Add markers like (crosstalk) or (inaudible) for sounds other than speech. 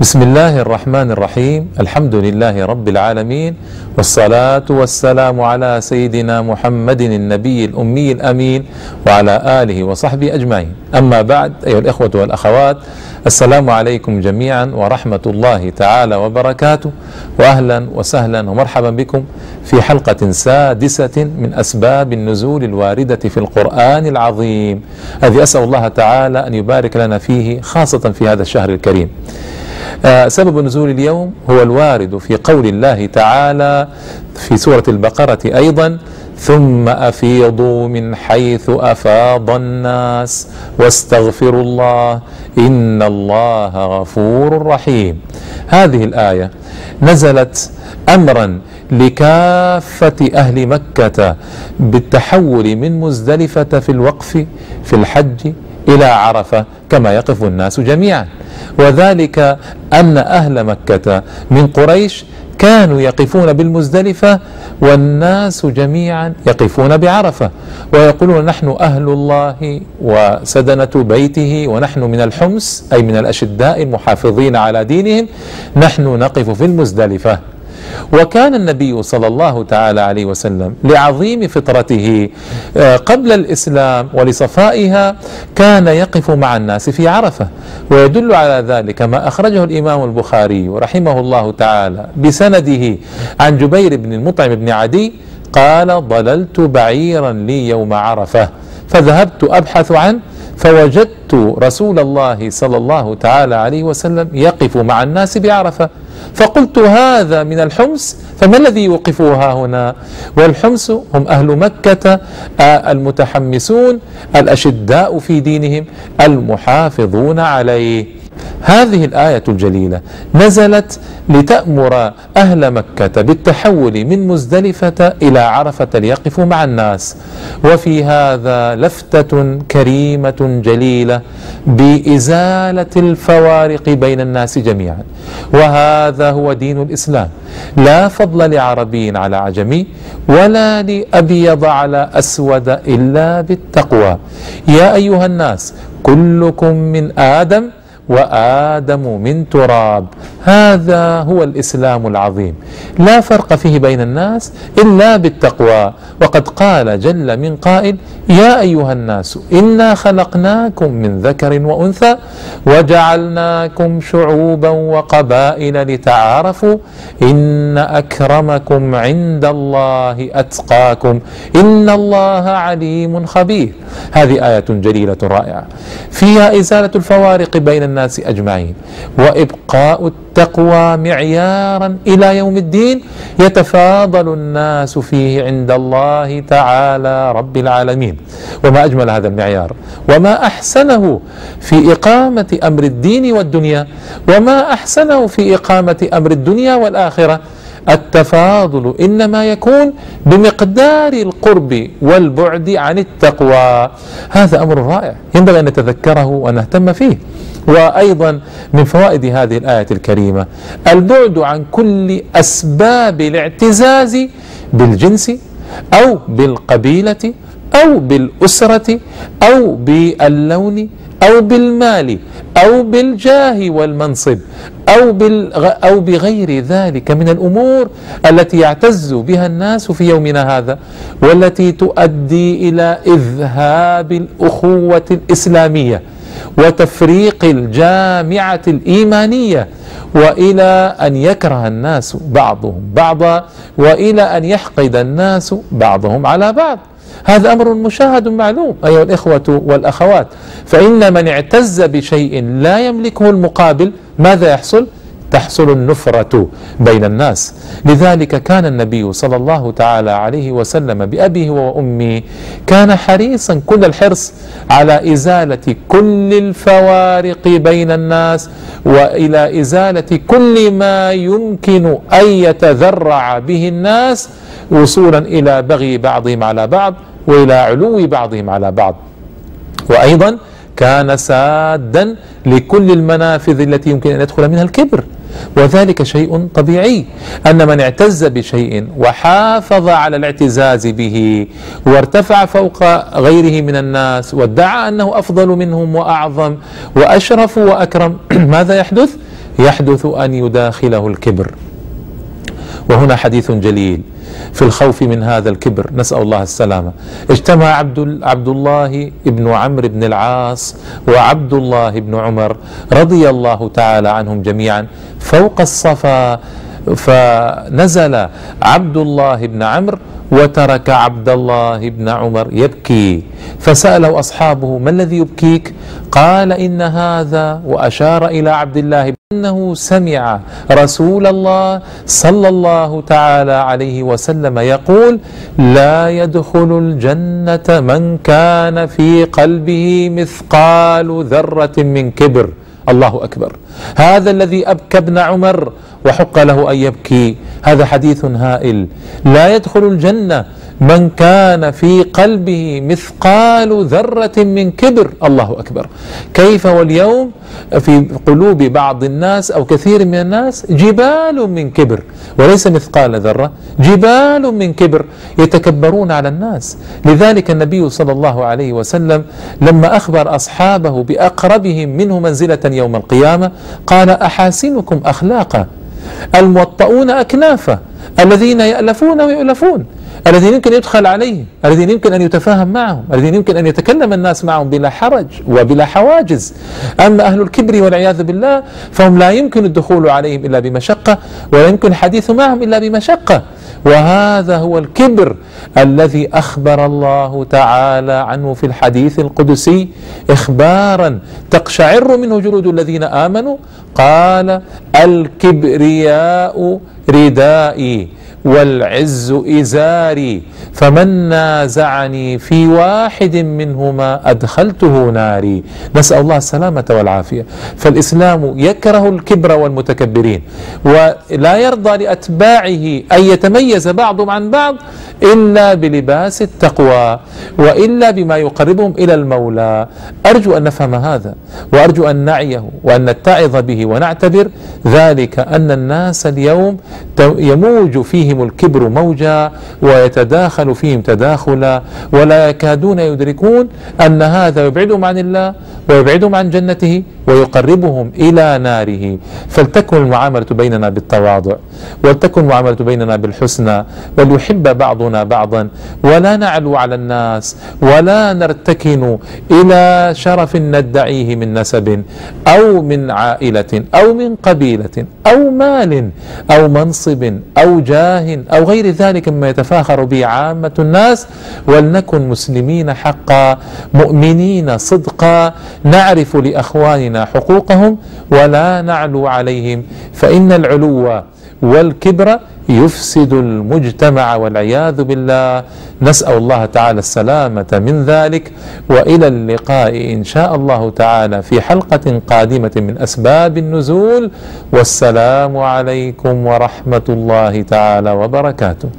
بسم الله الرحمن الرحيم الحمد لله رب العالمين والصلاة والسلام على سيدنا محمد النبي الأمي الأمين وعلى آله وصحبه أجمعين أما بعد أيها الإخوة والأخوات السلام عليكم جميعا ورحمة الله تعالى وبركاته وأهلا وسهلا ومرحبا بكم في حلقة سادسة من أسباب النزول الواردة في القرآن العظيم الذي أسأل الله تعالى أن يبارك لنا فيه خاصة في هذا الشهر الكريم آه، سبب نزول اليوم هو الوارد في قول الله تعالى في سورة البقرة أيضا ثم أفيضوا من حيث أفاض الناس واستغفروا الله إن الله غفور رحيم هذه الآية نزلت أمرا لكافة أهل مكة بالتحول من مزدلفة في الوقف في الحج إلى عرفة كما يقف الناس جميعا وذلك أن أهل مكة من قريش كانوا يقفون بالمزدلفة والناس جميعا يقفون بعرفة ويقولون نحن أهل الله وسدنة بيته ونحن من الحمص أي من الأشداء المحافظين على دينهم نحن نقف في المزدلفة وكان النبي صلى الله تعالى عليه وسلم لعظيم فطرته آه، قبل الإسلام ولصفائها كان يقف مع الناس في عرفة ويدل على ذلك ما أخرجه الإمام البخاري رحمه الله تعالى بسنده عن جبير بن المطعم بن عدي قال ضللت بعيرا لي يوم عرفة فذهبت أبحث عن فوجدت رسول الله صلى الله تعالى عليه وسلم يقف مع الناس بعرفة فقلت هذا من الحمص فما الذي يوقفها هنا والحمص هم أهل مكة آه، المتحمسون الأشداء في دينهم المحافظون عليه هذه الآية الجليلة نزلت لتأمر أهل مكة بالتحول من مزدلفة إلى عرفة ليقفوا مع الناس وفي هذا لفتة كريمة جليلة بإزالة الفوارق بين الناس جميعا وهذا هو دين الإسلام لا فضل لعربي على عجمي ولا لأبيض على أسود إلا بالتقوى يا أيها الناس كلكم من آدم وادم من تراب هذا هو الاسلام العظيم لا فرق فيه بين الناس الا بالتقوى وقد قال جل من قائل يا ايها الناس انا خلقناكم من ذكر وانثى وجعلناكم شعوبا وقبائل لتعارفوا ان اكرمكم عند الله اتقاكم ان الله عليم خبير هذه ايه جليله رائعه فيها ازاله الفوارق بين الناس الناس أجمعين وإبقاء التقوى معيارا إلى يوم الدين يتفاضل الناس فيه عند الله تعالى رب العالمين وما أجمل هذا المعيار وما أحسنه في إقامة أمر الدين والدنيا وما أحسنه في إقامة أمر الدنيا والآخرة التفاضل إنما يكون بمقدار القرب والبعد عن التقوى هذا أمر رائع ينبغي أن نتذكره ونهتم فيه وأيضا من فوائد هذه الآية الكريمة البعد عن كل أسباب الاعتزاز بالجنس أو بالقبيلة أو بالأسرة أو باللون أو بالمال أو بالجاه والمنصب أو, أو بغير ذلك من الأمور التي يعتز بها الناس في يومنا هذا والتي تؤدي إلى إذهاب الأخوة الإسلامية وتفريق الجامعة الإيمانية وإلى أن يكره الناس بعضهم بعضا وإلى أن يحقد الناس بعضهم على بعض هذا أمر مشاهد معلوم أيها الإخوة والأخوات فإن من اعتز بشيء لا يملكه المقابل ماذا يحصل؟ تحصل النفرة بين الناس لذلك كان النبي صلى الله تعالى عليه وسلم بأبيه وأمه كان حريصا كل الحرص على إزالة كل الفوارق بين الناس وإلى إزالة كل ما يمكن أن يتذرع به الناس وصولا إلى بغي بعضهم على بعض والى علو بعضهم على بعض وايضا كان سادا لكل المنافذ التي يمكن ان يدخل منها الكبر وذلك شيء طبيعي ان من اعتز بشيء وحافظ على الاعتزاز به وارتفع فوق غيره من الناس وادعى انه افضل منهم واعظم واشرف واكرم (clears throat) ماذا يحدث؟ يحدث ان يداخله الكبر وهنا حديث جليل في الخوف من هذا الكبر نسأل الله السلامة اجتمع عبد, عبد الله بن عمرو بن العاص وعبد الله بن عمر رضي الله تعالى عنهم جميعا فوق الصفا فنزل عبد الله بن عمرو وترك عبد الله بن عمر يبكي فسأله أصحابه ما الذي يبكيك قال إن هذا وأشار إلى عبد الله أنه سمع رسول الله صلى الله تعالى عليه وسلم يقول لا يدخل الجنة من كان في قلبه مثقال ذرة من كبر الله أكبر هذا الذي أبكى ابن عمر وحق له أن يبكي هذا حديث هائل لا يدخل الجنة من كان في قلبه مثقال ذرة من كبر الله أكبر كيف واليوم في قلوب بعض الناس أو كثير من الناس جبال من كبر وليس مثقال ذرة جبال من كبر يتكبرون على الناس لذلك النبي صلى الله عليه وسلم لما أخبر أصحابه بأقربهم منه منزلة يوم القيامة قال أحاسنكم أخلاقا الموطؤون أكنافا الذين يألفون ويؤلفون الذين يمكن يدخل عليهم الذين يمكن أن يتفاهم معهم الذين يمكن أن يتكلم الناس معهم بلا حرج وبلا حواجز أما أهل الكبر والعياذ بالله فهم لا يمكن الدخول عليهم إلا بمشقة ولا يمكن الحديث معهم إلا بمشقة وهذا هو الكبر الذي أخبر الله تعالى عنه في الحديث القدسي إخبارا تقشعر منه جلود الذين آمنوا قال الكبرياء ردائي والعز إزاري فمن نازعني في واحد منهما أدخلته ناري نسأل الله السلامة والعافية فالإسلام يكره الكبر والمتكبرين ولا يرضى لأتباعه أن يتميز بعضهم عن بعض إلا بلباس التقوى وإلا بما يقربهم إلى المولى أرجو أن نفهم هذا وأرجو أن نعيه وأن نتعظ به ونعتبر ذلك أن الناس اليوم يموج فيهم الكبر موجا ويتداخل فيهم تداخلا ولا يكادون يدركون أن هذا يبعدهم عن الله ويبعدهم عن جنته ويقربهم إلى ناره فلتكن المعاملة بيننا بالتواضع ولتكن المعاملة بيننا بالحسنى وليحب بعضنا بعضا ولا نعلو على الناس ولا نرتكن إلى شرف ندعيه من نسب أو من عائلة أو من قبيلة أو مال أو منصب أو جاه أو غير ذلك مما يتفاخر به عامة الناس ولنكن مسلمين حقا مؤمنين صدقا نعرف لأخواننا حقوقهم ولا نعلو عليهم فإن العلو والكبر يفسد المجتمع والعياذ بالله نسأل الله تعالى السلامة من ذلك وإلى اللقاء إن شاء الله تعالى في حلقة قادمة من أسباب النزول والسلام عليكم ورحمة الله تعالى وبركاته